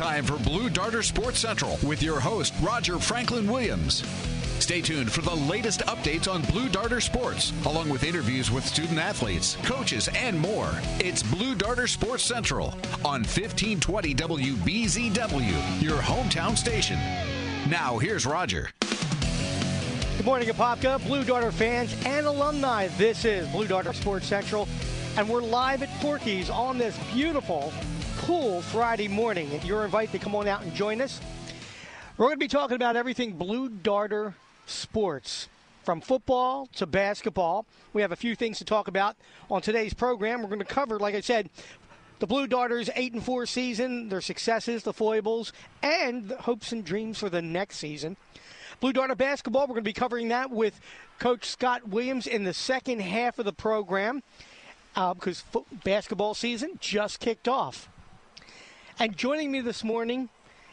time for Blue Darter Sports Central with your host, Roger Franklin Williams. Stay tuned for the latest updates on Blue Darter Sports, along with interviews with student athletes, coaches, and more. It's Blue Darter Sports Central on 1520 WBZW, your hometown station. Now, here's Roger. Good morning, Apopka, Blue Darter fans and alumni. This is Blue Darter Sports Central, and we're live at Porky's on this beautiful, cool Friday morning. You're invited to come on out and join us. We're going to be talking about everything Blue Darter sports, from football to basketball. We have a few things to talk about on today's program. We're going to cover, like I said, the Blue Darters' eight and four season, their successes, the foibles, and the hopes and dreams for the next season. Blue Darter basketball, we're going to be covering that with Coach Scott Williams in the second half of the program uh, because basketball season just kicked off. And joining me this morning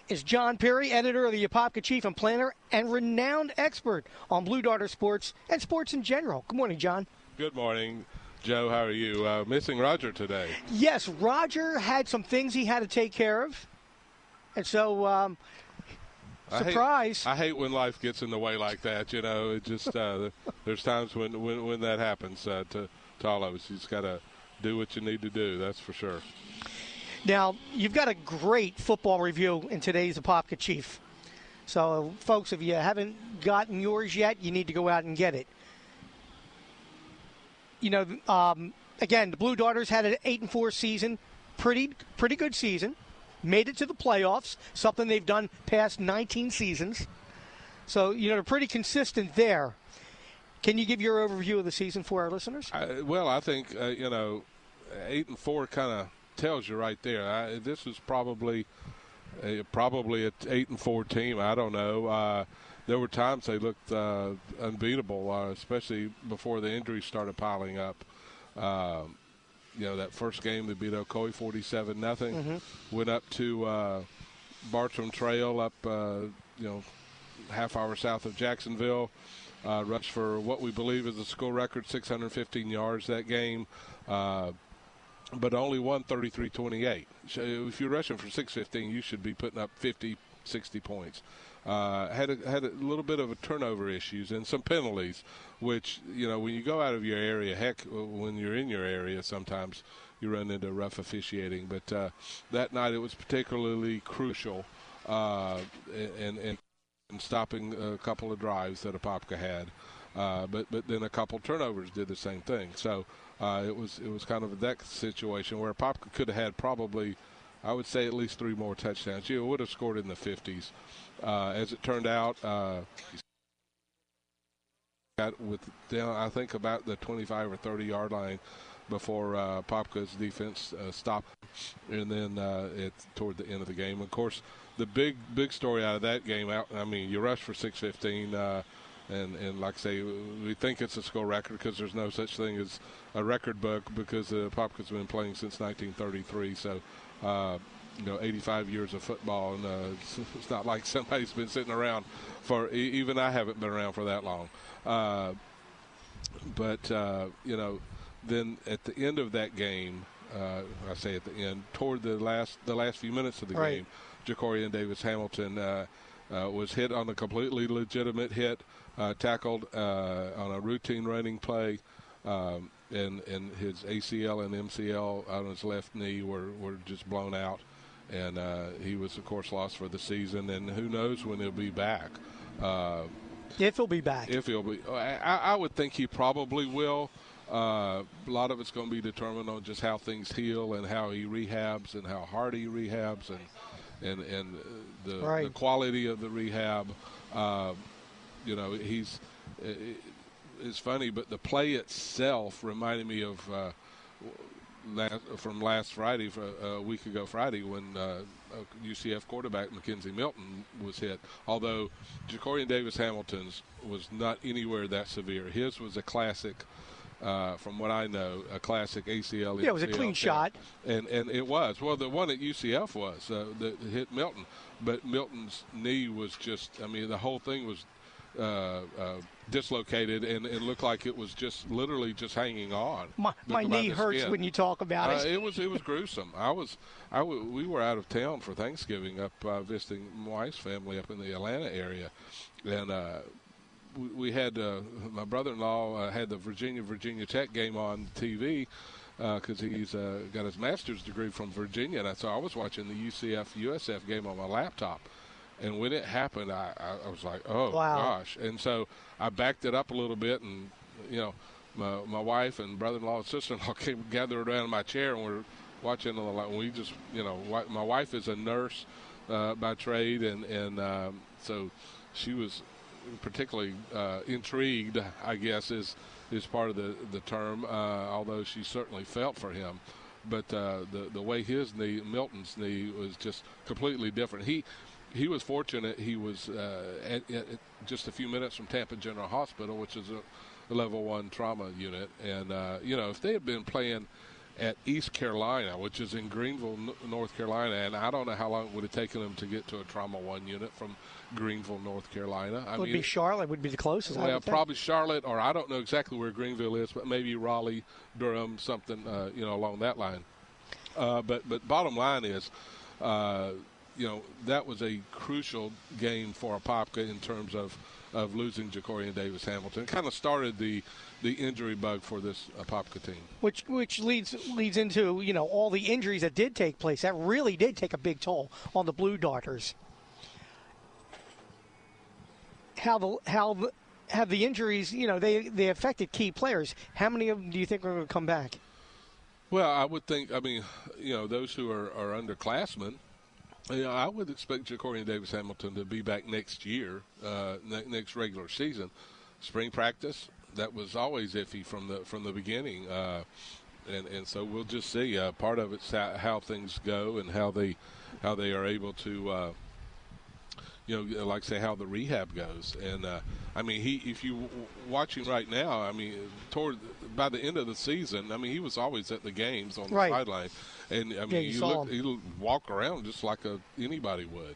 is John Perry, editor of the Apopka Chief and Planner and renowned expert on Blue Darter sports and sports in general. Good morning, John. Good morning. Joe, how are you? Uh, missing Roger today. Yes, Roger had some things he had to take care of. And so um, I hate- Surprise. I hate, when life gets in the way like that. You know, it just uh, there's times when, when when that happens uh, to to all of us. You just got to do what you need to do. That's for sure. Now, you've got a great football review in today's Apopka Chief. So, folks, if you haven't gotten yours yet, you need to go out and get it. You know, um, again, the Blue Darters had an eight and four season, pretty pretty good season. Made it to the playoffs, something they've done past 19 seasons. So, you know, they're pretty consistent there. Can you give your overview of the season for our listeners? I, well, I think uh, you know, eight and four kind of tells you right there. I, this is probably a, probably a eight and four team. I don't know. Uh, there were times they looked uh, unbeatable, uh, especially before the injuries started piling up. Um, you know that first game they beat Ocoee forty-seven nothing. Went up to uh, Bartram Trail up, uh, you know, half hour south of Jacksonville. Uh, rushed for what we believe is a school record, 615 yards that game, uh, but only won 33-28. So if you're rushing for 615, you should be putting up 50, 60 points. Uh, had a, had a little bit of a turnover issues and some penalties, which you know when you go out of your area, heck, when you're in your area, sometimes you run into rough officiating. But uh, that night it was particularly crucial, uh, and and stopping a couple of drives that Apopka had. Uh, but but then a couple turnovers did the same thing. So uh, it was it was kind of that situation where Apopka could have had probably, I would say at least three more touchdowns. You would have scored in the 50s. Uh, as it turned out, uh, got with down I think about the 25 or 30 yard line before uh, Popka's defense uh, stopped, and then uh, it toward the end of the game. Of course, the big big story out of that game out. I mean, you rush for 615. And, and like I say, we think it's a school record because there's no such thing as a record book because uh, Popka's been playing since 1933. So, uh, you know, 85 years of football, and uh, it's, it's not like somebody's been sitting around for. Even I haven't been around for that long. Uh, but uh, you know, then at the end of that game, uh, I say at the end, toward the last the last few minutes of the Right. game, Jacorian Davis Hamilton uh, uh, was hit on a completely legitimate hit, uh, tackled uh, on a routine running play, um, and and his ACL and MCL on his left knee were were just blown out, and uh, he was of course lost for the season, and who knows when he'll be back. Uh, If he'll be back. if he'll be, I, I would think he probably will. Uh, a lot of it's going to be determined on just how things heal and how he rehabs and how hard he rehabs and and and uh, the, the quality of the rehab. Uh, you know, he's. It, it's funny, but the play itself reminded me of. Uh, last, from last Friday, for a week ago Friday, when uh, UCF quarterback McKenzie Milton was hit. Although Jacorian Davis Hamilton's was not anywhere that severe. His was a classic. Uh, from what I know, a classic ACL. Yeah, it was a clean shot, and and it was. Well, the one at UCF was uh, that hit Milton, but Milton's knee was just. I mean, the whole thing was uh, uh, dislocated and, it looked like it was just literally just hanging on. My, my knee hurts skin. when you talk about it. Uh, it was it was gruesome. I was I w- we were out of town for Thanksgiving up uh, visiting my wife's family up in the Atlanta area, and uh, we, we had uh, my brother-in-law had the Virginia Virginia Tech game on TV because uh, he's uh, got his master's degree from Virginia, and so I was watching the UCF USF game on my laptop. And when it happened, I, I was like, oh wow. gosh. And so I backed it up a little bit, and you know, my, my wife and brother-in-law and sister-in-law came gathered around my chair, and we're watching. The, we just, you know, my wife is a nurse uh, by trade, and and um, so she was particularly uh, intrigued, I guess, is is part of the the term. Uh, although she certainly felt for him, but uh, the the way his knee, Milton's knee, was just completely different. He he was fortunate. He was uh, at, at just a few minutes from Tampa General Hospital, which is a, level one trauma unit. And uh, you know, if they had been playing at East Carolina, which is in Greenville, North Carolina, and I don't know how long it would have taken them to get to a trauma one unit from Greenville, North Carolina. I would mean, be Charlotte would be the closest. Well, probably Charlotte, or I don't know exactly where Greenville is, but maybe Raleigh, Durham, something uh, you know along that line. Uh, but but bottom line is, uh, you know, that was a crucial game for Apopka in terms of, of losing Jacorian Davis Hamilton. It kind of started the the injury bug for this Apopka team. Which which leads leads into, you know, all the injuries that did take place. That really did take a big toll on the Blue Darters. How the how the, have the injuries, you know, they they affected key players. How many of them do you think are going to come back? Well, I would think. I mean, you know, those who are, are underclassmen, yeah, I would expect Jacorian Davis Hamilton to be back next year, uh, ne- next regular season. Spring practice that was always iffy from the from the beginning, uh, and and so we'll just see. Uh, part of it's how, how, things go and how they how they are able to. Uh, you know, like say how the rehab goes, and uh, I mean, he if you watch him right now, I mean, toward by the end of the season, I mean, he was always at the games on the right. sideline, and I mean, yeah, you look, he walk around just like a, anybody would.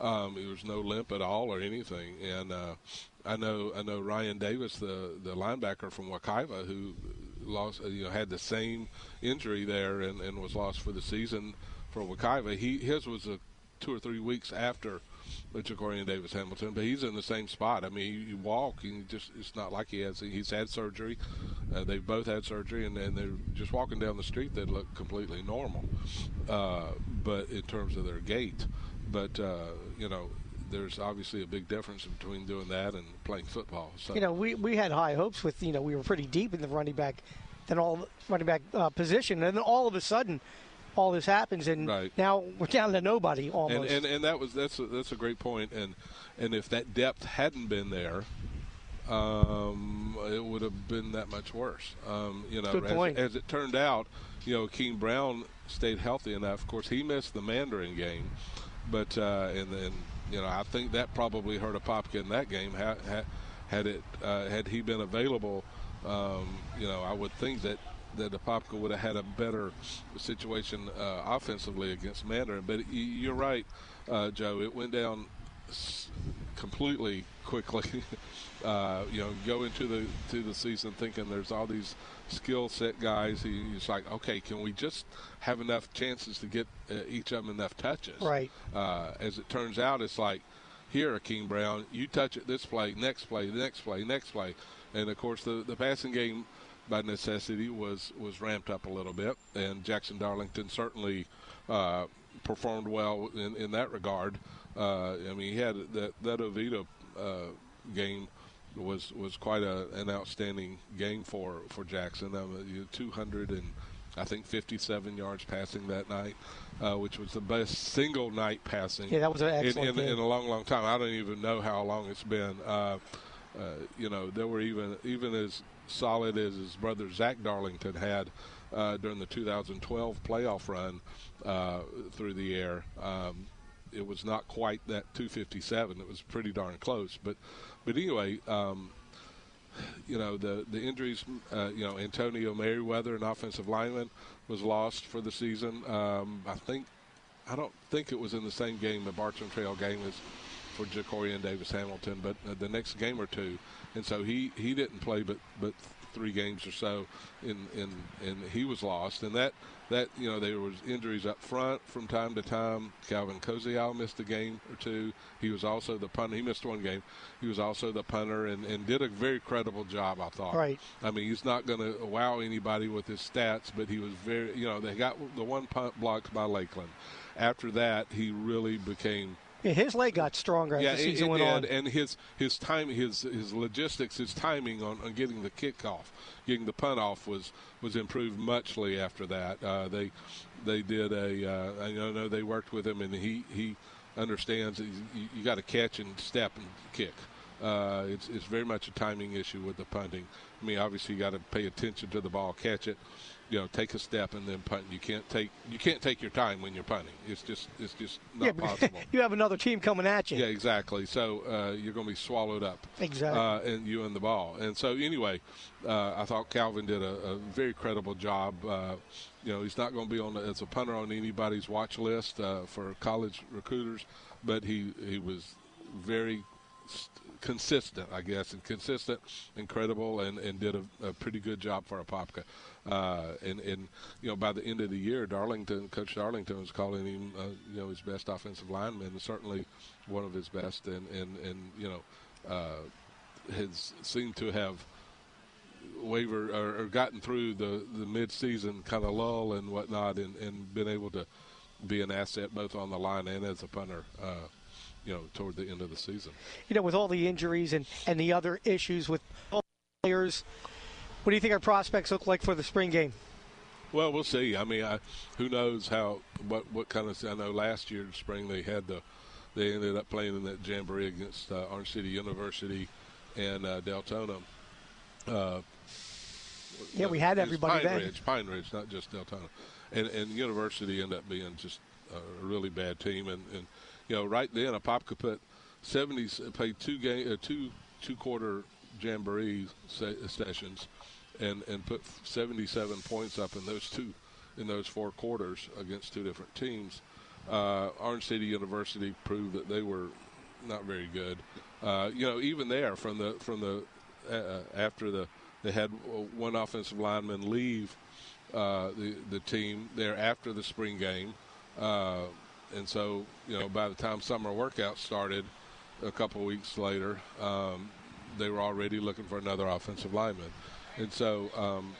Um, there was no limp at all or anything, and uh, I know I know Ryan Davis, the the linebacker from Wekiva, who lost you know had the same injury there and, and was lost for the season for Wekiva. He his was a two or three weeks after Jacorian Davis Hamilton, but he's in the same spot. I mean, you, you walk, and you just it's not like he has. He's had surgery. Uh, they've both had surgery, and, and they're just walking down the street. They look completely normal, uh, but in terms of their gait, but uh, you know, there's obviously a big difference between doing that and playing football. So. You know, we we had high hopes with you know we were pretty deep in the running back, then all running back uh, position, and then all of a sudden all this happens, and right. now we're down to nobody almost. And, and, and that was that's a, that's a great point, and and if that depth hadn't been there, um, it would have been that much worse. Um, you know, as, as, it turned out, you know, King Brown stayed healthy enough. Of course, he missed the Mandarin game, but uh, and then you know I think that probably hurt Apopka in that game. Had, had it uh, had he been available, um, you know, I would think that that Apopka would have had a better situation uh, offensively against Mandarin. But you're right, uh, Joe. It went down completely quickly. uh, you know, go into the to the season thinking there's all these skill set guys. He, he's like, okay, can we just have enough chances to get uh, each of them enough touches? Right. Uh, as it turns out, it's like, here, King Brown, you touch it this play, next play, next play, next play, and of course the the passing game by necessity was was ramped up a little bit, and Jackson Darlington certainly uh, performed well in, in that regard. Uh, I mean, he had that that Oviedo uh, game was was quite a, an outstanding game for for Jackson. Um, 200 and I think 57 yards passing that night, uh, which was the best single night passing. Yeah, that was an excellent in, in, in, a long, long time. I don't even know how long it's been. Uh, uh, you know, there were even even as solid as his brother Zach Darlington had uh, during the 2012 playoff run uh, through the air. Um, it was not quite that 257. It was pretty darn close. But, but anyway, um, you know the the injuries. Uh, you know Antonio Merriweather, an offensive lineman, was lost for the season. Um, I think I don't think it was in the same game, the Bartram Trail game, as for Jacorian Davis Hamilton, but uh, the next game or two, and so he he didn't play, but but three games or so, in in and he was lost, and that that you know there was injuries up front from time to time. Calvin Kozial missed a game or two. He was also the punter. He missed one game. He was also the punter and, and did a very credible job. I thought. Right. I mean, he's not going to wow anybody with his stats, but he was very. You know, they got the one punt blocked by Lakeland. After that, he really became yeah, his leg got stronger as the season it, went did. on. And his his time, his his logistics, his timing on, on getting the kickoff, getting the punt off was was improved muchly after that. Uh, they they did a uh, I know they worked with him, and he he understands that you, you got to catch and step and kick. Uh, it's it's very much a timing issue with the punting. I mean, obviously you got to pay attention to the ball, catch it, you know, take a step and then punt. You can't take you can't take your time when you're punting. It's just it's just not yeah, possible. you have another team coming at you. Yeah, exactly. So uh, you're going to be swallowed up. Exactly. Uh, and you and the ball. And so anyway, uh, I thought Calvin did a, a very credible job. Uh, you know, he's not going to be on the, as a punter on anybody's watch list uh, for college recruiters, but he he was very consistent, I guess, and consistent, incredible, and, and did a, a pretty good job for Apopka. Uh, and, and, you know, by the end of the year, Darlington, Coach Darlington was calling him, uh, you know, his best offensive lineman, and certainly one of his best, and, and, and you know, uh, has seemed to have wavered or, or gotten through the, the mid-season kind of lull and whatnot and, and been able to be an asset both on the line and as a punter. Uh, you know, toward the end of the season. You know, with all the injuries and, and the other issues with players, what do you think our prospects look like for the spring game? Well, we'll see. I mean, I, who knows how what what kind of? I know last year in spring they had the they ended up playing in that jamboree against uh, Orange City University and uh, Deltona. Uh, yeah, we had everybody Pine then. Ridge, Pine Ridge, not just Deltona, and and University ended up being just a really bad team, and, and you know right then Apopka put seventy played two game uh, two two quarter jamboree se- sessions and and put 77 points up in those two in those four quarters against two different teams. Uh, Orange City University proved that they were not very good. Uh, you know, even there from the from the uh, after the they had one offensive lineman leave uh, the the team there after the spring game, uh, and so you know by the time summer workouts started, a couple weeks later, um, they were already looking for another offensive lineman. And so um,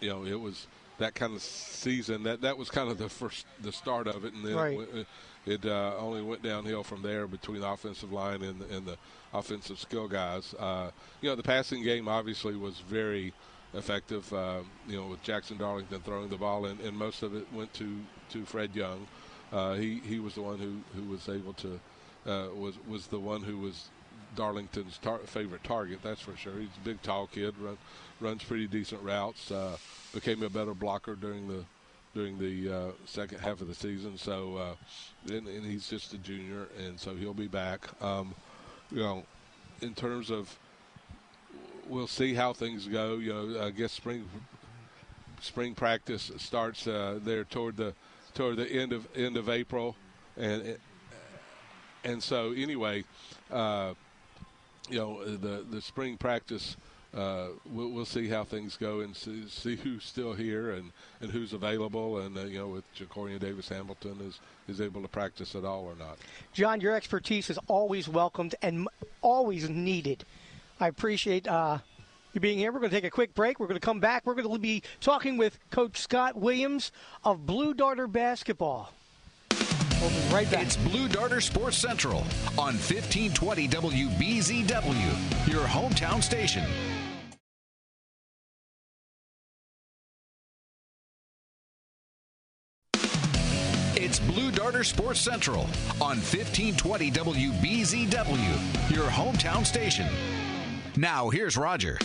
you know it was that kind of season that that was kind of the first the start of it. And then right. it, it uh, only went downhill from there between the offensive line and, and the offensive skill guys. Uh, you know the passing game obviously was very effective uh, you know with Jackson Darlington throwing the ball and, and most of it went to to Fred Young uh, he he was the one who, who was able to uh, was was the one who was Darlington's tar- favorite target, that's for sure. He's a big, tall kid, run, runs pretty decent routes. Uh, became a better blocker during the during the uh, second half of the season. So, uh, and, and, he's just a junior, and so he'll be back. Um, you know, in terms of, we'll see how things go. You know, I guess spring spring practice starts uh, there toward the toward the end of end of April, and and so anyway. Uh, you know the the spring practice. Uh, we'll, we'll, see how things go and see, see, who's still here and, and who's available. And, uh, you know, with Jacorian Davis Hamilton is, is able to practice at all or not. John, your expertise is always welcomed and always needed. I appreciate uh, you being here. We're going to take a quick break. We're going to come back. We're going to be talking with Coach Scott Williams of Blue Darter Basketball. We'll right back. It's Blue Darter Sports Central on 1520 WBZW, your hometown station. It's Blue Darter Sports Central on 1520 WBZW, your hometown station. Now, here's Roger.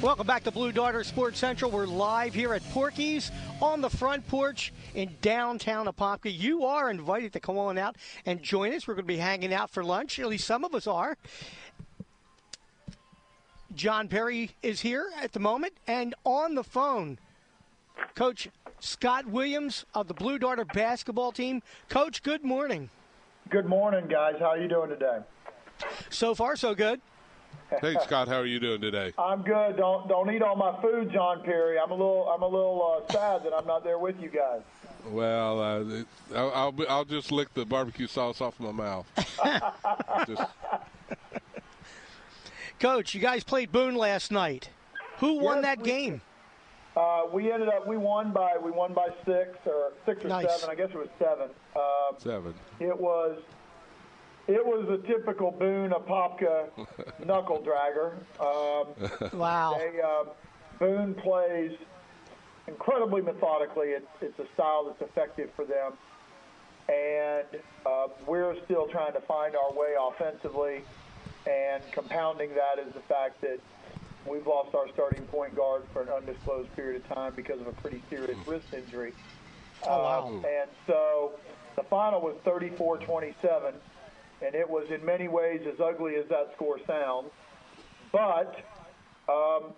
Welcome back to Blue Darter Sports Central. We're live here at Porky's on the front porch in downtown Apopka. You are invited to come on out and join us. We're going to be hanging out for lunch. At least some of us are. John Perry is here at the moment, and on the phone, Coach Scott Williams of the Blue Darter basketball team. Coach, good morning. Good morning, guys. How are you doing today? So far, so good. Hey Scott, how are you doing today? I'm good. Don't don't eat all my food, John Perry. I'm a little I'm a little uh, sad that I'm not there with you guys. Well, uh, I'll I'll, be, I'll, just lick the barbecue sauce off my mouth. just. Coach, you guys played Boone last night. Who won yes, that we, game? Uh, we ended up we won by we won by six or six or nice. seven. I guess it was seven. Um, seven. It was it was a typical Boone Apopka knuckle dragger. Um, wow. They, uh, Boone plays incredibly methodically. It's, it's a style that's effective for them. And uh, we're still trying to find our way offensively. And compounding that is the fact that we've lost our starting point guard for an undisclosed period of time because of a pretty serious wrist injury. Oh, wow. Uh, and so the final was 34 27 and it was in many ways as ugly as that score sounds. But um,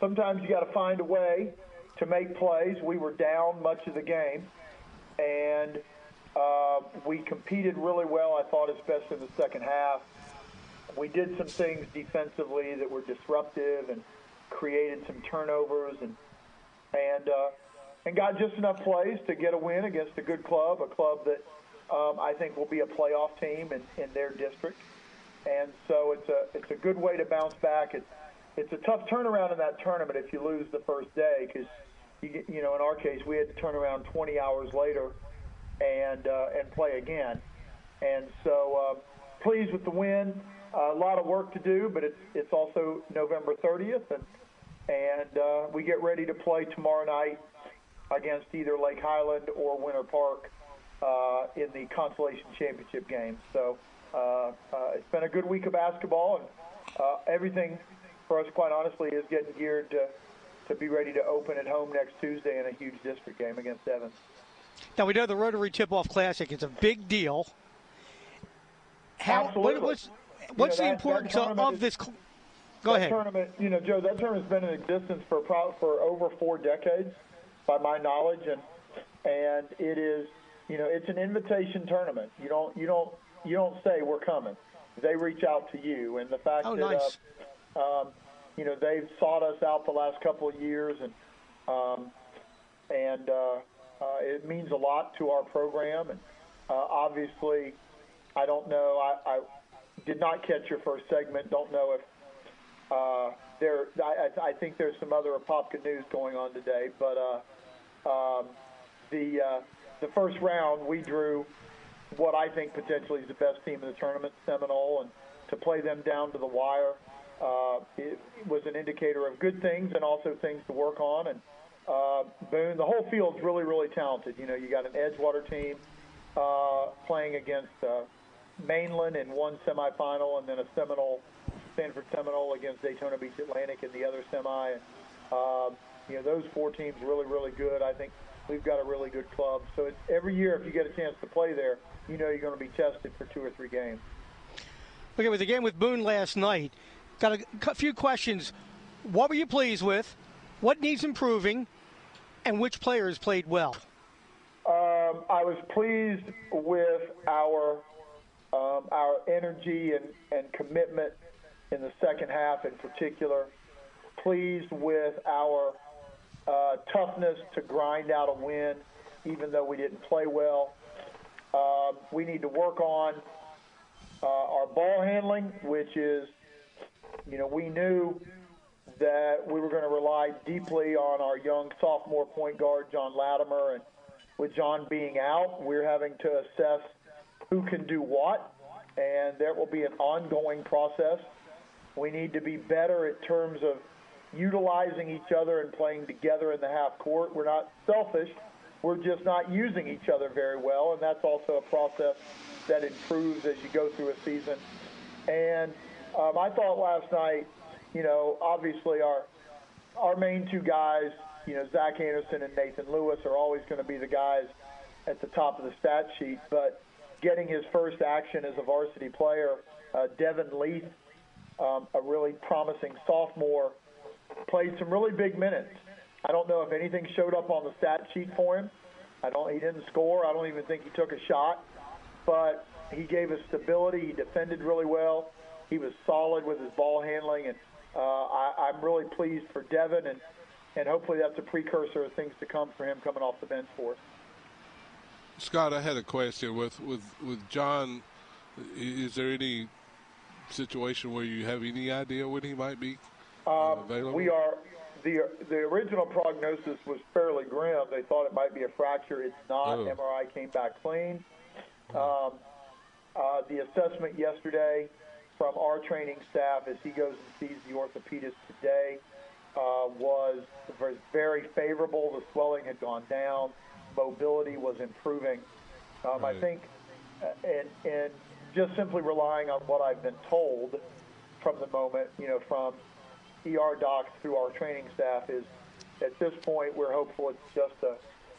sometimes you got to find a way to make plays. We were down much of the game, and uh, we competed really well. I thought, especially in the second half. We did some things defensively that were disruptive and created some turnovers and and uh, and got just enough plays to get a win against a good club, a club that um, I think will be a playoff team in, in their district. And so it's a it's a good way to bounce back. It's it's a tough turnaround in that tournament if you lose the first day because you you know in our case we had to turn around 20 hours later and uh, and play again. And so uh, pleased with the win. Uh, a lot of work to do, but it's it's also November 30th, and and uh, we get ready to play tomorrow night against either Lake Highland or Winter Park uh, in the consolation championship game. So uh, uh, it's been a good week of basketball, and uh, everything for us, quite honestly, is getting geared to to be ready to open at home next Tuesday in a huge district game against Evans. Now we know the Rotary Tip-Off Classic is a big deal. How, Absolutely. What, what's what's you know, the importance of, of this? Is, Go ahead. Tournament, you know, Joe. That tournament's been in existence for for over four decades, by my knowledge, and and it is you know, it's an invitation tournament. You don't you don't you don't say we're coming. They reach out to you, and the fact oh, that nice. uh, um, you know they've sought us out the last couple of years, and um, and uh, uh, it means a lot to our program. And uh, obviously, I don't know. I, I did not catch your first segment. Don't know if uh, there. I, I think there's some other Apopka news going on today, but uh, um, the uh, the first round, we drew what I think potentially is the best team in the tournament, Seminole, and to play them down to the wire uh, it was an indicator of good things and also things to work on. And uh, Boone, the whole field's really, really talented. You know, you got an Edgewater team uh, playing against uh, Mainland in one semifinal, and then a Seminole, Sanford Seminole against Daytona Beach Atlantic in the other semi. Uh, you know, those four teams really, really good. I think we've got a really good club. So it's, every year, if you get a chance to play there, you know you're going to be tested for two or three games. Okay, with the game with Boone last night, got a, a few questions. What were you pleased with? What needs improving? And which players played well? Um, I was pleased with our um, our energy and, and commitment in the second half, in particular. Pleased with our uh, toughness to grind out a win, even though we didn't play well. Uh, we need to work on uh, our ball handling, which is, you know, we knew that we were going to rely deeply on our young sophomore point guard, John Latimer. And with John being out, we're having to assess who can do what. And there will be an ongoing process. We need to be better in terms of utilizing each other and playing together in the half court. We're not selfish. We're just not using each other very well, and that's also a process that improves as you go through a season. And um, I thought last night, you know, obviously our our main two guys, you know, Zach Anderson and Nathan Lewis, are always going to be the guys at the top of the stat sheet. But getting his first action as a varsity player, uh, Devin Leith, um, a really promising sophomore, played some really big minutes. I don't know if anything showed up on the stat sheet for him. I don't. He didn't score. I don't even think he took a shot, but he gave us stability. He defended really well. He was solid with his ball handling, and uh, I, I'm really pleased for Devin, and and hopefully that's a precursor of things to come for him coming off the bench for us. Scott, I had a question with with with John. Is there any situation where you have any idea when he might be um. We are the the original prognosis was fairly grim. They thought it might be a fracture. It's not. Oh. MRI came back clean. Um, uh, the assessment yesterday from our training staff as he goes and sees the orthopedist today uh, was very favorable. The swelling had gone down. Mobility was improving. Um, right. I think, uh, and, and just simply relying on what I've been told from the moment, you know, from ER docs through our training staff is at this point we're hopeful it's just a,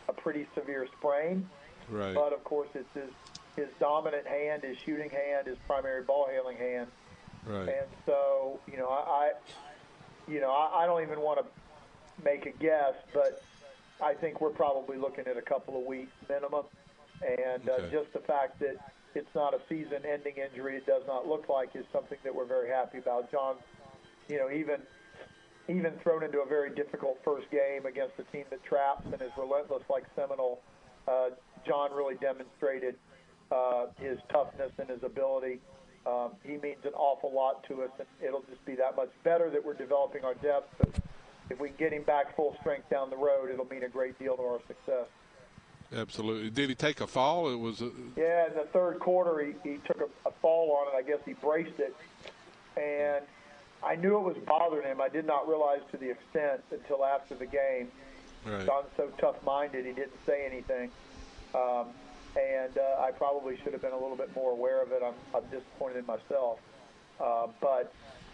a pretty severe sprain. Right. But of course it's his his dominant hand, his shooting hand, his primary ball handling hand. Right. And so, you know, I, I you know, I, I don't even want to make a guess, but I think we're probably looking at a couple of weeks minimum. And uh, okay. uh, just the fact that it's not a season-ending injury, it does not look like, is something that we're very happy about. John, you know, even even thrown into a very difficult first game against a team that traps and is relentless like Seminole, uh, John really demonstrated uh, his toughness and his ability. Um, he means an awful lot to us, and it'll just be that much better that we're developing our depth. But if we can get him back full strength down the road, it'll mean a great deal to our success. Absolutely. Did he take a fall? It was. A... Yeah, in the third quarter, he, he took a, a fall on it. I guess he braced it, and I knew it was bothering him. I did not realize to the extent until after the game. Right. John's so tough-minded, he didn't say anything. Um, and uh, I probably should have been a little bit more aware of it. I'm, I'm disappointed in myself. Uh, but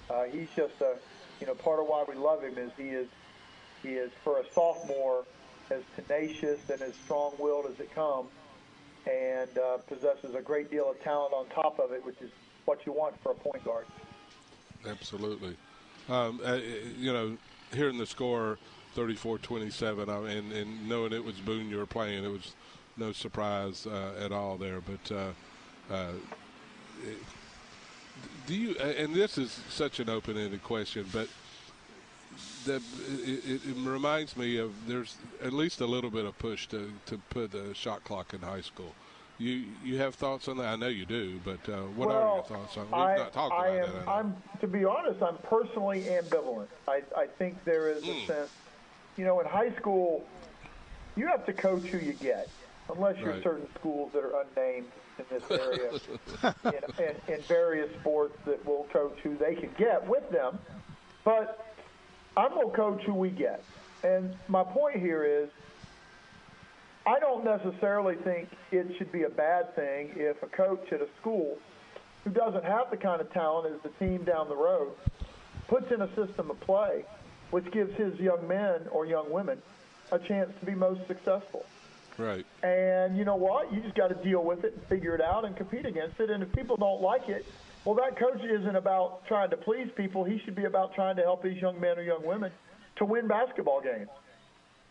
uh, he's just a, you know, part of why we love him is he is, he is for a sophomore as tenacious and as strong-willed as it comes, and uh, possesses a great deal of talent on top of it, which is what you want for a point guard. Absolutely. Um, uh, you know, hearing the score 34-27 uh, and, and knowing it was Boone you were playing, it was no surprise uh, at all there. But uh, uh, do you? And this is such an open-ended question, but that it, it, reminds me of there's at least a little bit of push to to put a shot clock in high school. You you have thoughts on that? I know you do, but uh, what well, are your thoughts on? We've I, not talked I about am, that. I'm to be honest, I'm personally ambivalent. I I think there is mm. a sense, you know, in high school, you have to coach who you get, unless you're right. certain schools that are unnamed in this area, in, in, in various sports that will coach who they can get with them. But I'm to coach who we get. And my point here is I don't necessarily think it should be a bad thing if a coach at a school who doesn't have the kind of talent as the team down the road puts in a system of play which gives his young men or young women a chance to be most successful. Right. And you know what? You just got to deal with it and figure it out and compete against it. And if people don't like it, well, that coach isn't about trying to please people. He should be about trying to help these young men or young women to win basketball games.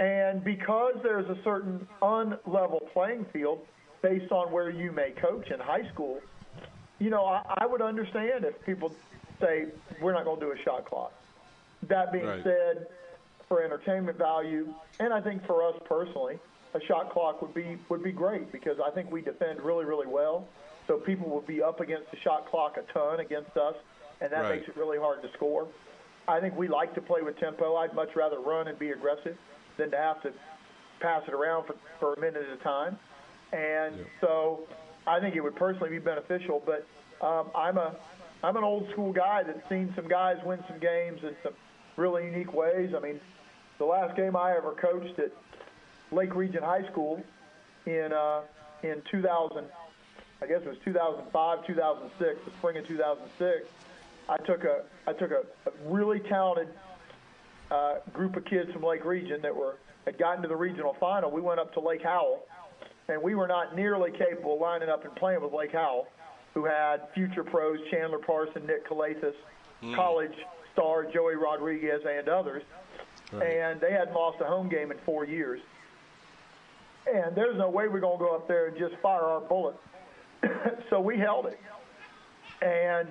And because there's a certain unlevel playing field based on where you may coach in high school, you know, I, I would understand if people say, we're not going to do a shot clock. That being right. said, for entertainment value, and I think for us personally, a shot clock would be would be great because I think we defend really really well. So people would be up against the shot clock a ton against us, and that right. makes it really hard to score. I think we like to play with tempo. I'd much rather run and be aggressive than to have to pass it around for, for a minute at a time. And yeah. so I think it would personally be beneficial. But um, I'm a I'm an old school guy that's seen some guys win some games in some really unique ways. I mean, the last game I ever coached at Lake Region High School in uh, in 2000, I guess it was 2005, 2006, the spring of 2006. I took a I took a, a really talented uh, group of kids from Lake Region that were had gotten to the regional final. We went up to Lake Howell, and we were not nearly capable of lining up and playing with Lake Howell, who had future pros Chandler Parson, Nick Calathes, mm. college star Joey Rodriguez, and others. Right. And they hadn't lost a home game in four years. And there's no way we're going to go up there and just fire our bullets. so we held it. And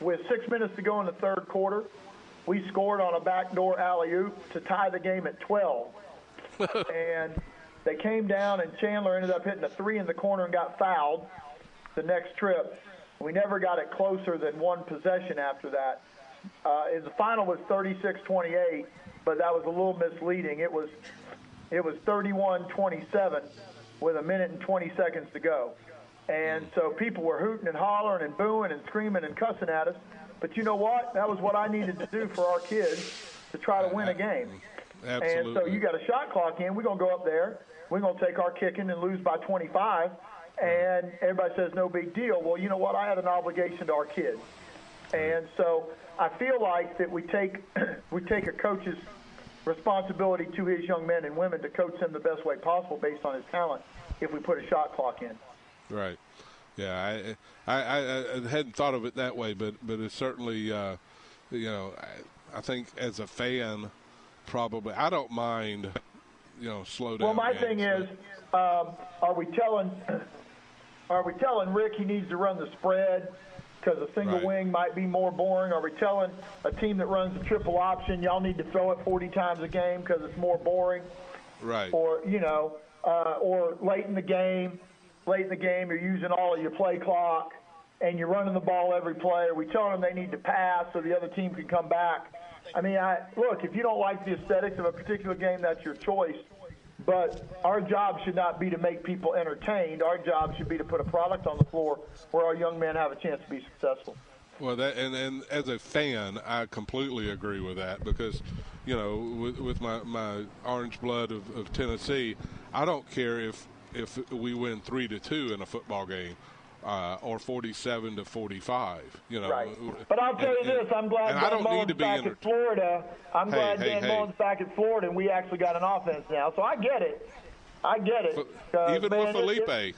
with six minutes to go in the third quarter, we scored on a backdoor alley oop to tie the game at 12. and they came down, and Chandler ended up hitting a three in the corner and got fouled the next trip. We never got it closer than one possession after that. Uh, the final was 36-28, but that was a little misleading. It was it was 31-27 with a minute and 20 seconds to go. And so people were hooting and hollering and booing and screaming and cussing at us. But you know what? That was what I needed to do for our kids to try to win a game. Absolutely. And so you got a shot clock in. We're going to go up there. We're going to take our kicking and lose by 25. And everybody says no big deal. Well, you know what? I had an obligation to our kids. And so I feel like that we take we take a coach's responsibility to his young men and women to coach them the best way possible based on his talent if we put a shot clock in. Right. Yeah, I, I, I hadn't thought of it that way, but but it's certainly, uh, you know, I, I think as a fan, probably I don't mind, you know, slow down. Well, my games, thing is, um, are we telling, are we telling Rick he needs to run the spread because a single right. wing might be more boring? Are we telling a team that runs the triple option y'all need to throw it 40 times a game because it's more boring? Right. Or you know, uh, or late in the game late in the game, you're using all of your play clock, and you're running the ball every play. Are we telling them they need to pass so the other team can come back? I mean, I, look, if you don't like the aesthetics of a particular game, that's your choice. But our job should not be to make people entertained. Our job should be to put a product on the floor where our young men have a chance to be successful. Well, that and, and as a fan, I completely agree with that because, you know, with, with my, my orange blood of, of Tennessee, I don't care if if we win three to two in a football game. Uh, or 47 to 45. You know, right. But I'll tell and, you this: I'm glad Dan Mullen's back inter- in Florida. I'm hey, glad hey, Dan hey. Mullen's back in Florida, and we actually got an offense now. So I get it. I get it. Uh, Even man, with Feleipe. It,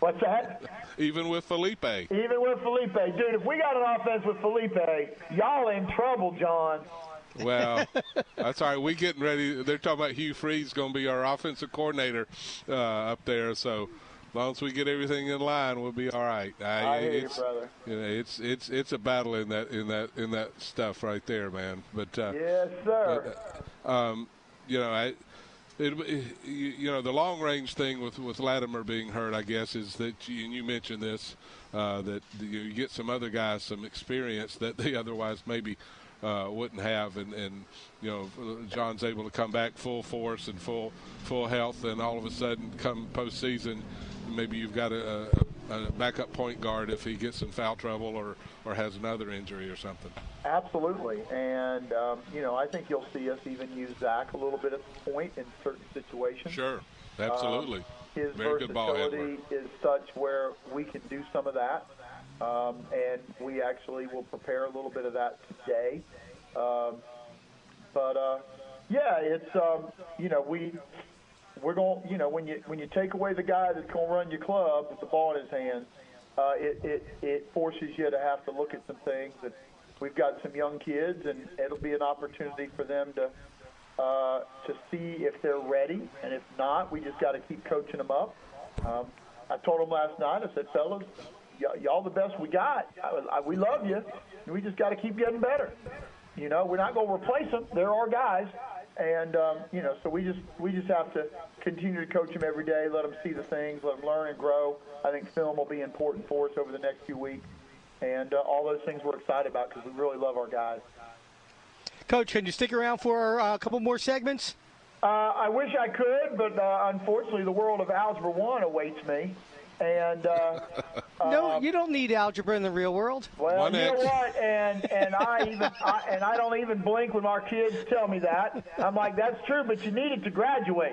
what's that? Even with Feleipe. Even with Feleipe, dude. If we got an offense with Feleipe, y'all in trouble, John. Well, that's all right. We getting ready. They're talking about Hugh Freeze going to be our offensive coordinator uh, up there. So as long as we get everything in line, we'll be all right. Uh, I hear you, brother. You know, it's it's it's a battle in that in that in that stuff right there, man. But uh, yes, sir. But, um, you know, I. It, it, you know the long range thing with with Latimer being hurt, I guess, is that you, and you mentioned this uh, that you get some other guys some experience that they otherwise maybe uh, wouldn't have, and, and you know John's able to come back full force and full full health, and all of a sudden come postseason, maybe you've got a, a, a backup point guard if he gets in foul trouble or or has another injury or something. Absolutely, and um, you know I think you'll see us even use Zach a little bit at the point in certain situations. Sure, absolutely. Um, his Very versatility is such where we can do some of that. Um, and we actually will prepare a little bit of that today. Um, but uh, yeah, it's um, you know we we're going you know when you when you take away the guy that's going to run your club with the ball in his hands, uh, it, it it forces you to have to look at some things. And we've got some young kids, and it'll be an opportunity for them to. Uh, to see if they're ready, and if not, we just got to keep coaching them up. Um, I told them last night. I said, fellas, y'all the best we got. I, I, we love you. We just got to keep getting better. You know, we're not going to replace them. They're our guys, and um, you know, so we just we just have to continue to coach them every day, let them see the things, let them learn and grow. I think film will be important for us over the next few weeks, and uh, all those things we're excited about because we really love our guys. Coach, can you stick around for uh, a couple more segments? Uh, I wish I could, but uh, unfortunately, the world of Algebra One awaits me. And uh, no, you don't need algebra in the real world. Well, One you know what? And and I even I, and I don't even blink when our kids tell me that. I'm like, that's true, but you need it to graduate.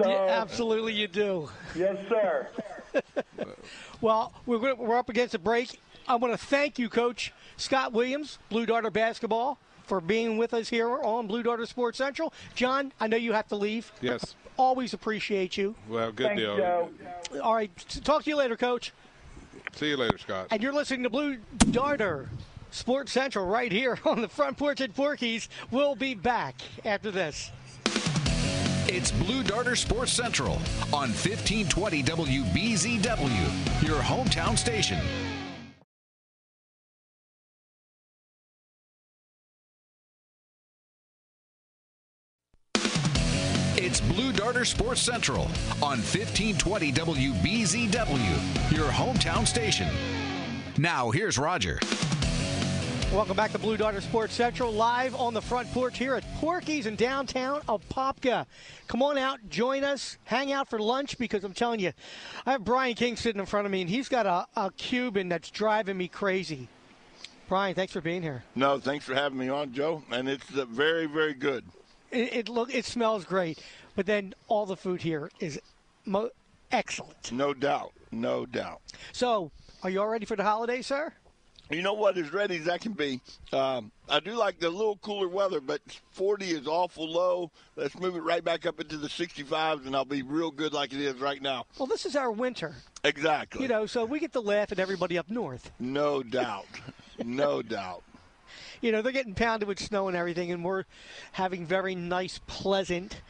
So Yeah, absolutely, you do. yes, sir. Well, we're, gonna- we're up against a break. I want to thank you, Coach Scott Williams, Blue Darter Basketball, for being with us here on Blue Darter Sports Central. John, I know you have to leave. Yes. Always appreciate you. Well, good Thanks, deal. Joe. All right, talk to you later, Coach. See you later, Scott. And you're listening to Blue Darter Sports Central right here on the front porch at Porky's. We'll be back after this. It's Blue Darter Sports Central on 1520 WBZW, your hometown station. Blue Darter Sports Central on 1520 WBZW, your hometown station. Now, here's Roger. Welcome back to Blue Darter Sports Central, live on the front porch here at Porky's in downtown Apopka. Come on out, join us, hang out for lunch because I'm telling you, I have Brian King sitting in front of me and he's got a, a Cuban that's driving me crazy. Brian, thanks for being here. No, thanks for having me on, Joe. And it's uh, very, very good. It, it look it smells great, but then all the food here is mo- excellent. No doubt. No doubt. So, are you all ready for the holiday, sir? You know what? As ready as I can be. Um, I do like the little cooler weather, but 40 is awful low. Let's move it right back up into the 65s, and I'll be real good like it is right now. Well, this is our winter, Exactly. you know, so we get to laugh at everybody up north. No doubt. no doubt. you know, they're getting pounded with snow and everything, and we're having very nice, pleasant,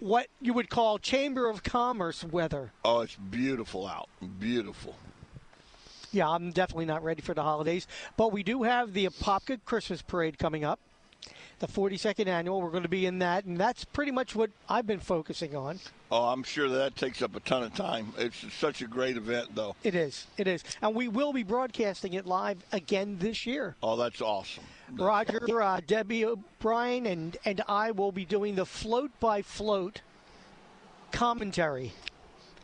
what you would call Chamber of Commerce weather. Oh, it's beautiful out. Beautiful. Yeah, I'm definitely not ready for the holidays, but we do have the Apopka Christmas Parade coming up, the 42nd annual. We're going to be in that, and that's pretty much what I've been focusing on. Oh, I'm sure that takes up a ton of time. It's such a great event, though. It is, it is, and we will be broadcasting it live again this year. Oh, that's awesome. Roger, uh, Debbie O'Brien, and and I will be doing the float by float commentary.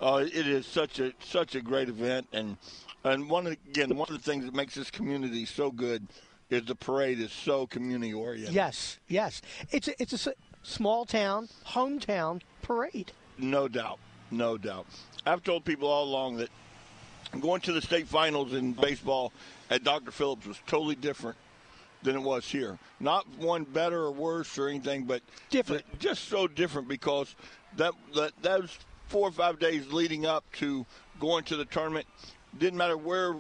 Oh, it is such a such a great event, and and one of, again one of the things that makes this community so good is the parade is so community oriented. Yes, yes, it's a, it's a s- small town, hometown parade. No doubt, no doubt. I've told people all along that going to the state finals in baseball at Dr. Phillips was totally different than it was here. Not one better or worse or anything, but Different. Just so different because that that those four or five days leading up to going to the tournament didn't matter where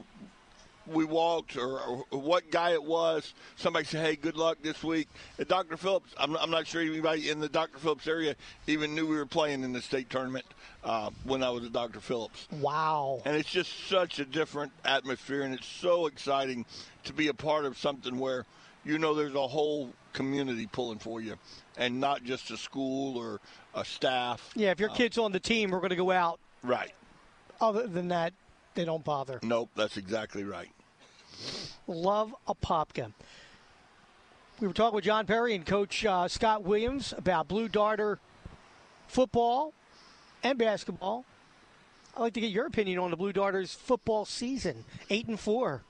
we walked or, or what guy it was. Somebody said, "Hey, good luck this week." At Dr. Phillips, I'm, I'm not sure anybody in the Dr. Phillips area even knew we were playing in the state tournament uh, when I was at Dr. Phillips. Wow. And it's just such a different atmosphere, and it's so exciting to be a part of something where you know there's a whole community pulling for you, and not just a school or a staff. Yeah, if your Uh, kid's on the team, we're going to go out. Right. Other than that, they don't bother. Nope, that's exactly right. Love Apopka. We were talking with John Perry and Coach uh, Scott Williams about Blue Darter football and basketball. I'd like to get your opinion on the Blue Darters football season. Eight and four.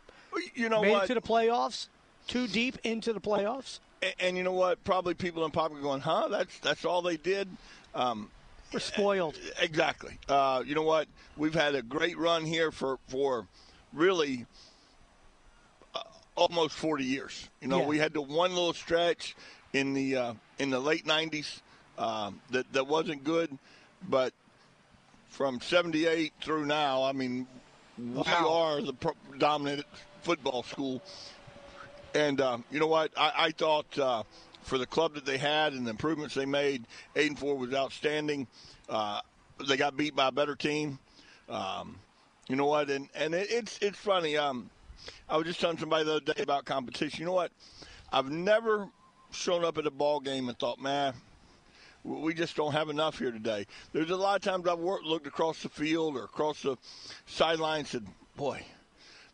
You know Made what? it to the playoffs. Too deep into the playoffs. And, and you know what? Probably people in pop are going, "Huh? That's that's all they did." Um, We're spoiled. Exactly. Uh, you know what? We've had a great run here for for really uh, almost 40 years. You know, Yeah. we had the one little stretch in the uh, in the late 90s um, that that wasn't good, but from 78 through now, I mean, we are the pro- dominant football school. And uh, you know what? I, I thought uh, for the club that they had and the improvements they made, eight and four was outstanding. Uh, they got beat by a better team. Um, you know what? And and it, it's it's funny. Um, I was just telling somebody the other day about competition. You know what? I've never shown up at a ball game and thought, man, we just don't have enough here today. There's a lot of times I've worked, looked across the field or across the sideline and said, boy,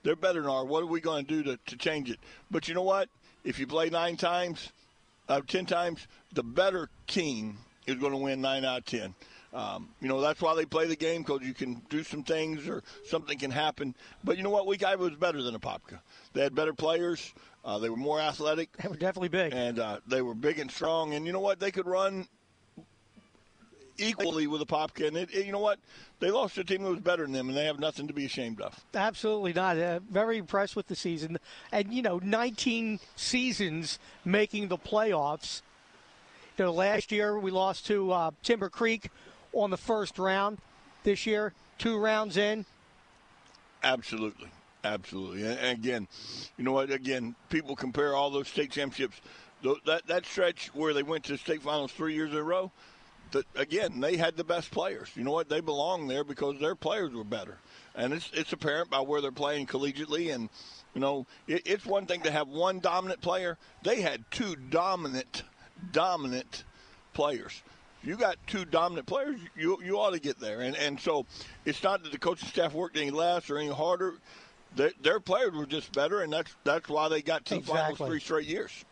they're better than our. What are we going to do to change it? But you know what? If you play nine times, uh, ten times, the better team is going to win nine out of ten. Um, you know that's why they play the game because you can do some things or something can happen. But you know what? Wekiva was better than Apopka. They had better players. Uh, they were more athletic. They were definitely big. And uh, they were big and strong. And you know what? They could run equally with Apopka. And it, it, you know what? They lost to a team that was better than them, and they have nothing to be ashamed of. Absolutely not. Uh, very impressed with the season. And, you know, 19 seasons making the playoffs. You know, last year we lost to uh, Timber Creek on the first round. This year, two rounds in. Absolutely. Absolutely. And again, you know what? Again, people compare all those state championships. That, that stretch where they went to state finals three years in a row, that again they had the best players. You know what? They belong there because their players were better, and it's it's apparent by where they're playing collegiately. And you know, it, it's one thing to have one dominant player. They had two dominant, dominant players. You got two dominant players, you you ought to get there. And and so it's not that the coaching staff worked any less or any harder. Their, their players were just better, and that's that's why they got to exactly. finals three straight years.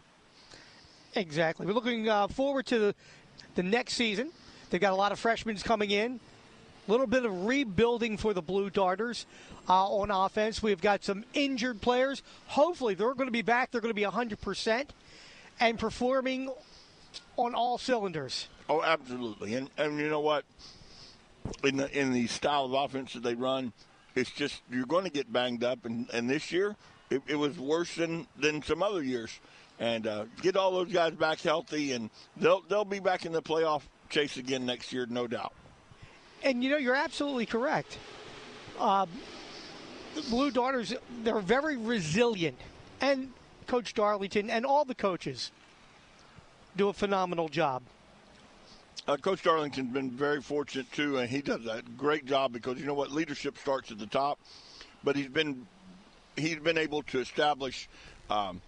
Exactly. We're looking uh, forward to the the next season. They've got a lot of freshmen coming in. A little bit of rebuilding for the Blue Darters uh, on offense. We've got some injured players. Hopefully, they're going to be back. They're going to be 100% and performing on all cylinders. Oh, absolutely. And, and you know what? In the in the style of offense that they run, it's just you're going to get banged up. And, and this year, it, it was worse than, than some other years and uh, get all those guys back healthy, and they'll they'll be back in the playoff chase again next year, no doubt. And you know, you're absolutely correct. Uh, the Blue Darters, they're very resilient, and Coach Darlington and all the coaches do a phenomenal job. Uh, Coach Darlington's been very fortunate too, and he does a great job because you know what, leadership starts at the top, but he's been he's been able to establish. Um,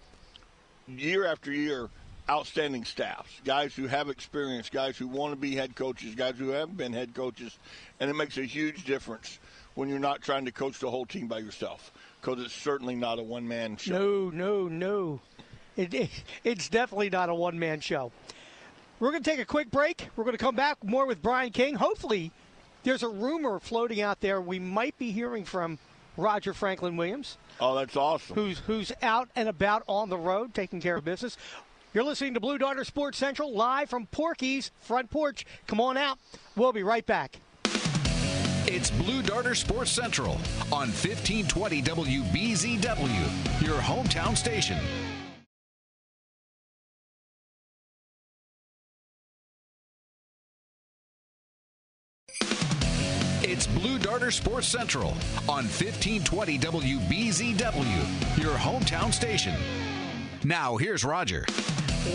year after year outstanding staffs, guys who have experience, guys who want to be head coaches, guys who have been head coaches, and it makes a huge difference when you're not trying to coach the whole team by yourself because it's certainly not a one man show. No, no, no. It, it, it's definitely not a one man show. We're going to take a quick break. We're going to come back more with Brian King. Hopefully, there's a rumor floating out there we might be hearing from Roger Franklin Williams. Oh, that's awesome. Who's who's out and about on the road taking care of business. You're listening to Blue Darter Sports Central live from Porky's front porch. Come on out. We'll be right back. It's Blue Darter Sports Central on 1520 WBZW, your hometown station. It's Blue Darter Sports Central on 1520 WBZW, your hometown station. Now, here's Roger.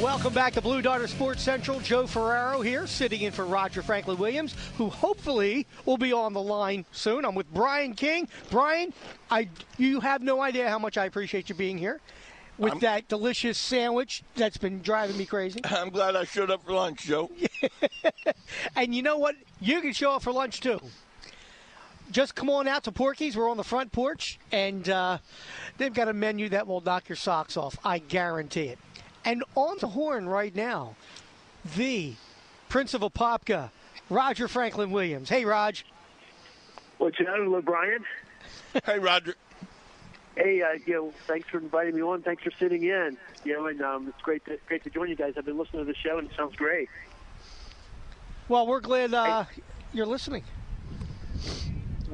Welcome back to Blue Darter Sports Central. Joe Ferraro here, sitting in for Roger Franklin Williams, who hopefully will be on the line soon. I'm with Brian King. Brian, I you have no idea how much I appreciate you being here with I'm, that delicious sandwich that's been driving me crazy. I'm glad I showed up for lunch, Joe. and you know what? You can show up for lunch too just come on out to Porky's. We're on the front porch, and uh, they've got a menu that will knock your socks off. I guarantee it. And on the horn right now, the Prince of Apopka, Roger Franklin Williams. Hey, Raj. What's your name, Brian? hey, Roger. Hey, uh, you know, thanks for inviting me on. Thanks for sitting in. You know, and um, it's great to great to join you guys. I've been listening to the show, and it sounds great. Well, we're glad uh, hey. you're listening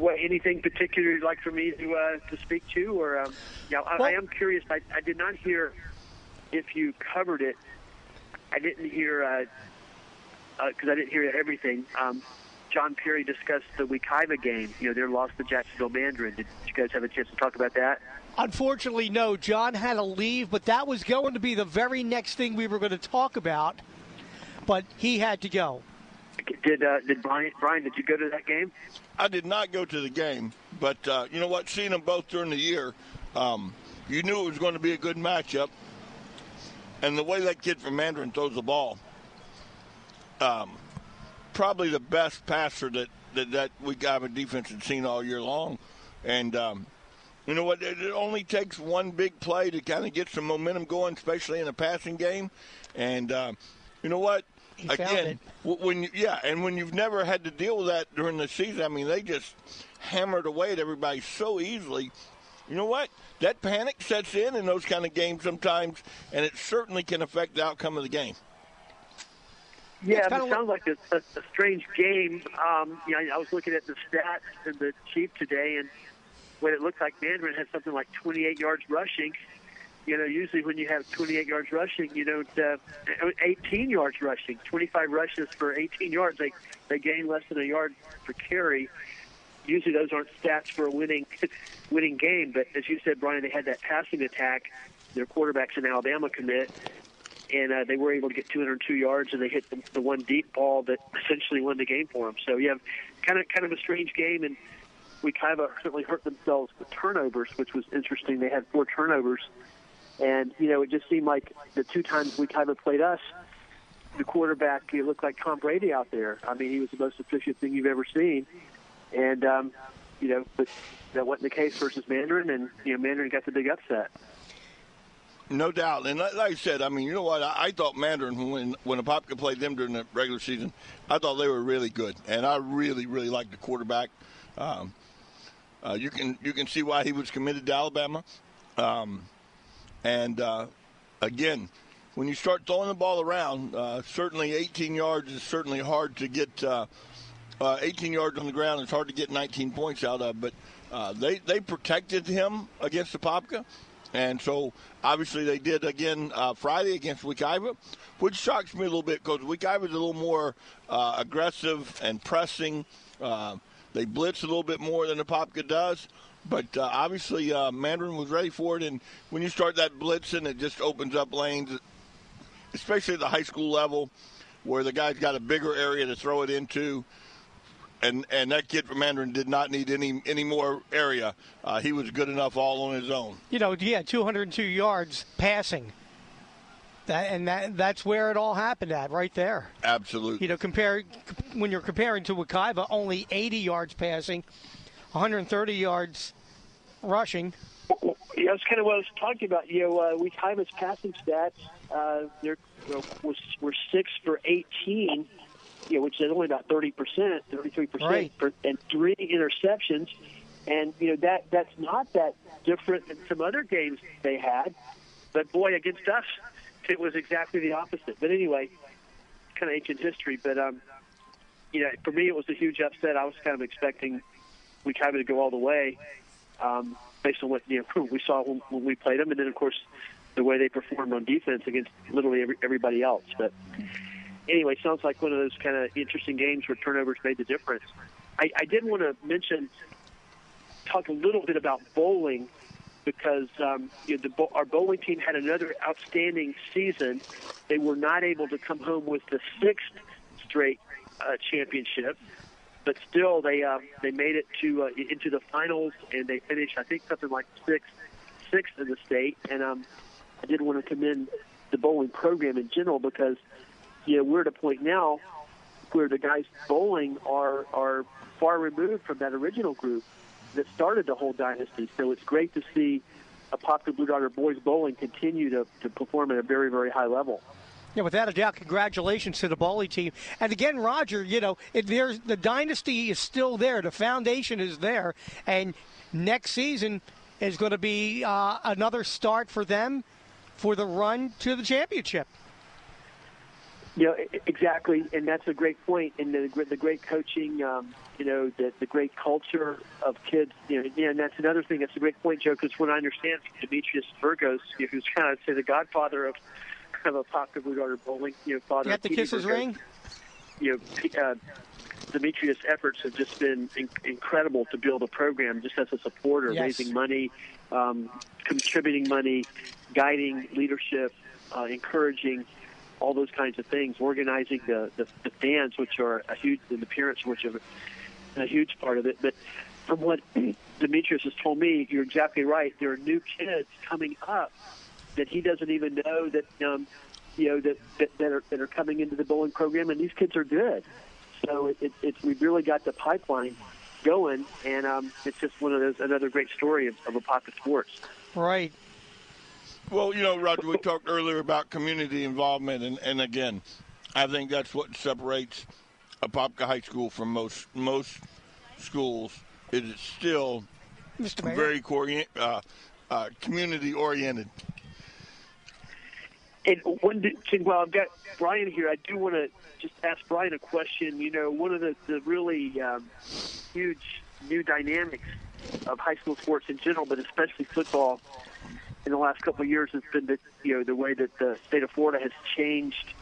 what anything particular you'd like for me to uh, to speak to, or um, yeah, I, well, I am curious. I, I did not hear if you covered it. I didn't hear because uh, uh, I didn't hear everything. Um, John Perry discussed the Wekiva game. You know, their loss to Jacksonville Mandarin. Did you guys have a chance to talk about that? Unfortunately, no. John had to leave, but that was going to be the very next thing we were going to talk about. But he had to go. Did uh, did Brian, Brian? Did you go to that game? I did not go to the game, but uh, you know what? Seeing them both during the year, um, you knew it was going to be a good matchup. And the way that kid from Mandarin throws the ball, um, probably the best passer that, that, that we got a defense had seen all year long. And um, you know what? It only takes one big play to kind of get some momentum going, especially in a passing game. And uh, you know what? Again, when you, yeah, and when you've never had to deal with that during the season, I mean, they just hammered away at everybody so easily. You know what? That panic sets in in those kind of games sometimes, and it certainly can affect the outcome of the game. Yeah, it sounds like a, a, a strange game. Um, you know, I was looking at the stats in the Chief today, and when it looked like Mandarin had something like 28 yards rushing. You know, usually when you have 28 yards rushing, you don't uh, 18 yards rushing, 25 rushes for 18 yards. They they gain less than a yard per carry. Usually those aren't stats for a winning winning game, but as you said, Brian, they had that passing attack. Their quarterback's an Alabama commit, and uh, they were able to get 202 yards, and they hit the, the one deep ball that essentially won the game for them. So you have kind of kind of a strange game, and Wekiva certainly hurt themselves with turnovers, which was interesting. They had four turnovers, and you know it just seemed like the two times we kind of played us, the quarterback he looked like Tom Brady out there. I mean, he was the most efficient thing you've ever seen, and um, you know, but that wasn't the case versus Mandarin, and you know Mandarin got the big upset. No doubt, and like, I said, I mean, you know what? I, I thought Mandarin when when Apopka played them during the regular season, I thought they were really good, and I really, really liked the quarterback. Um, uh, you can you can see why he was committed to Alabama, um, and uh, again, when you start throwing the ball around, uh, certainly 18 yards is certainly hard to get. Uh, uh, 18 yards on the ground is hard to get 19 points out of, but uh, they they protected him against Apopka, And so, obviously, they did again uh, Friday against Wekiva, which shocks me a little bit because Wekiva is a little more aggressive and pressing. They blitz a little bit more than Apopka does. But uh, obviously, uh, Mandarin was ready for it. And when you start that blitzing, it just opens up lanes, especially at the high school level, where the guy's got a bigger area to throw it into and and that kid from Mandarin did not need any any more area. Uh, he was good enough all on his own. You know, yeah, 202 yards passing. That and that that's where it all happened at, right there. Absolutely. You know, compare when you're comparing to Wekiva, only 80 yards passing, 130 yards rushing. Yeah, that's kind of what I was talking about. You know, uh, Wekiva's passing stats, uh, they're was were six for 18 you know, which is only about 30 percent, 33 percent, and three interceptions. And you know that that's not that different than some other games they had. But boy, against us, it was exactly the opposite. But anyway, kind of ancient history. But um, you know, for me, it was a huge upset. I was kind of expecting we kind to go all the way, um, based on what you know we saw when, when we played them, and then of course the way they performed on defense against literally every, everybody else. But anyway, sounds like one of those kind of interesting games where turnovers made the difference. I, I did want to mention, talk a little bit about bowling because um, you know, the, our bowling team had another outstanding season. They were not able to come home with the sixth straight uh, championship, but still they uh, they made it to uh, into the finals and they finished I think something like sixth sixth in the state. And um, I did want to commend the bowling program in general because you know, we're at a point now where the guys bowling are are far removed from that original group that started the whole dynasty. So it's great to see Apopka Blue Darter boys bowling continue to, to perform at a very, very high level. Yeah, without a doubt, congratulations to the bowling team. And again, Roger, you know, it, there's the dynasty is still there. The foundation is there, and next season is going to be uh, another start for them for the run to the championship. Know exactly, and that's a great point. And the, the great coaching, um, you know, the, the great culture of kids. You know, and that's another thing. That's a great point, Joe. Because when I understand from Demetrius Burgos, who's kind of say the godfather of of a popular Darter bowling, you know, father. You have to kiss his ring. You know, uh, Demetrius' efforts have just been in- incredible to build a program. Just as a supporter, yes. raising money, um, contributing money, guiding leadership, uh, encouraging all those kinds of things, organizing the, the, the fans, which are a huge, and the parents, which are a huge part of it. But from what Demetrius has told me, you're exactly right. There are new kids coming up that he doesn't even know that, um, you know, that, that, that, are, that are coming into the bowling program, and these kids are good. So it, it, it's we've really got the pipeline going, and um, it's just one of those another great story of, of Apopka sports. Right. Well, you know, Roger, we talked earlier about community involvement, and, and again, I think that's what separates Apopka High School from most most schools. Is it's still very uh, uh, community oriented. And one thing, while I've got Brian here, I do want to just ask Brian a question. You know, one of the, the really um, huge new dynamics of high school sports in general, but especially football, in the last couple of years has been that you know the way that the state of Florida has changed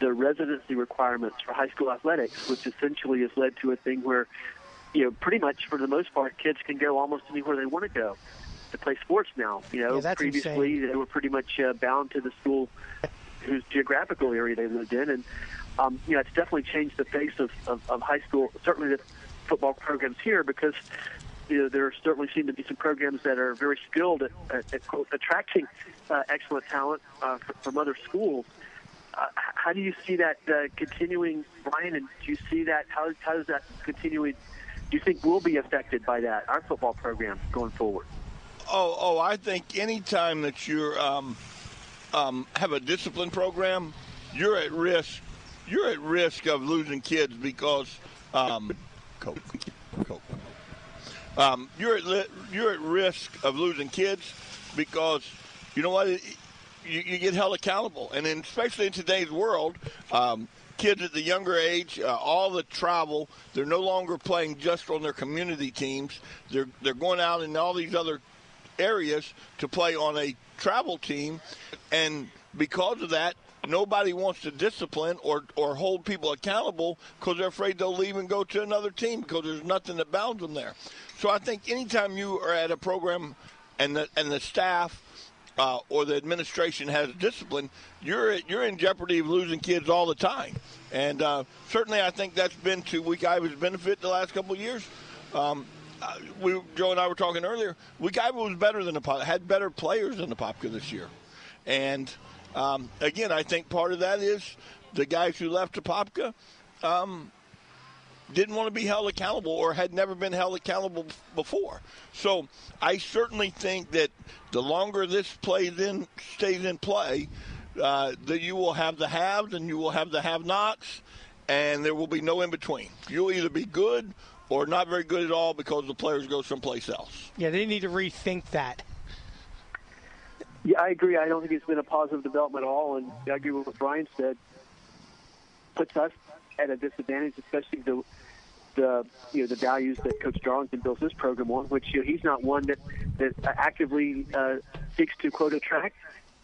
the residency requirements for high school athletics, which essentially has led to a thing where you know pretty much for the most part kids can go almost anywhere they want to go to play sports now. You know, Yeah, previously insane. they were pretty much uh, bound to the school whose geographical area they lived in, and um, you know it's definitely changed the face of, of, of high school, certainly the football programs here because you know there certainly seem to be some programs that are very skilled at, at, at quote, attracting uh, excellent talent uh, from other schools. Uh, how do you see that uh, continuing, Brian? And do you see that? How, how does that continuing? Do you think we'll be affected by that? Our football program going forward. Oh, oh, I think anytime that you're um, um, have a discipline program, you're at risk. You're at risk of losing kids because um, Coke, Coke. Um, you're at li- you're at risk of losing kids because you know what? It, you, you get held accountable, and then especially in today's world, um, kids at the younger age, uh, all the travel, they're no longer playing just on their community teams. They're they're going out in all these other areas to play on a travel team, and because of that, nobody wants to discipline or or hold people accountable because they're afraid they'll leave and go to another team because there's nothing that bounds them there. So I think anytime you are at a program and the and the staff uh, or the administration has discipline, you're you're in jeopardy of losing kids all the time. And uh, certainly, I think that's been to Wekiva's benefit the last couple of years. Um, uh, we Joe and I were talking earlier. Wekiva was better than the Pop- had better players than Apopka this year, and um, again, I think part of that is the guys who left Apopka. Um, didn't want to be held accountable or had never been held accountable before. So I certainly think that the longer this plays in stays in play, uh, that you will have the haves and you will have the have-nots, and there will be no in between. You'll either be good or not very good at all because the players go someplace else. Yeah, they need to rethink that. Yeah, I agree. I don't think it's been a positive development at all, and I agree with what Brian said. Puts us at a disadvantage, especially the the you know the values that Coach Darlington built his program on, which you know, he's not one that that actively uh, seeks to quote attract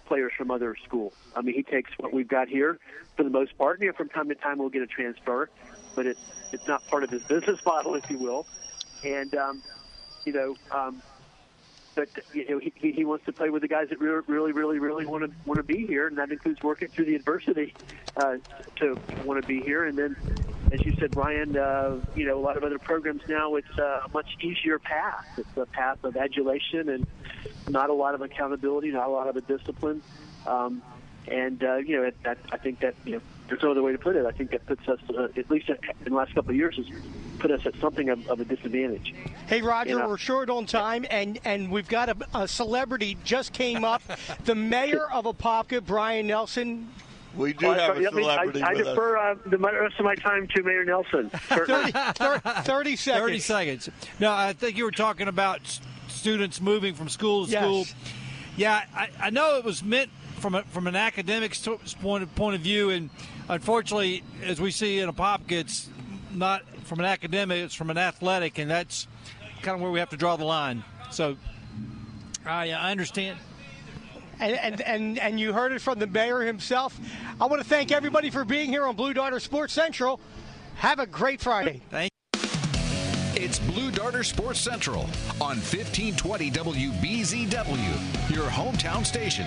players from other schools. I mean, he takes what we've got here for the most part. You know, from time to time we'll get a transfer, but it's it's not part of his business model, if you will. And um, you know, um, but you know, he, he wants to play with the guys that really, really, really, really want to want to be here, and that includes working through the adversity uh, to want to be here. And then, as you said, Ryan, uh, you know, a lot of other programs now, it's a much easier path. It's a path of adulation and not a lot of accountability, not a lot of a discipline. Um, and uh, you know, that, I think that you know, there's no other way to put it. I think that puts us, uh, at least in the last couple of years, has put us at something of, of a disadvantage. Hey, Roger, You know. we're short on time, and, and we've got a, a celebrity just came up. the mayor of Apopka, Bryan Nelson. We do Well, have a I, mean, celebrity I, I with us. defer uh, the rest of my time to Mayor Nelson. Certainly. 30, 30 seconds. 30 seconds. No, I think you were talking about students moving from school to Yes. school. Yeah, I, I know it was meant from a, from an academic point of, point of view, and unfortunately, as we see in a pop, it's not from an academic; it's from an athletic, and that's kind of where we have to draw the line. So, I, I understand. And, and, and, and you heard it from the mayor himself. I want to thank everybody for being here on Blue Darter Sports Central. Have a great Friday. Thank It's Blue Darter Sports Central on 1520 WBZW, your hometown station.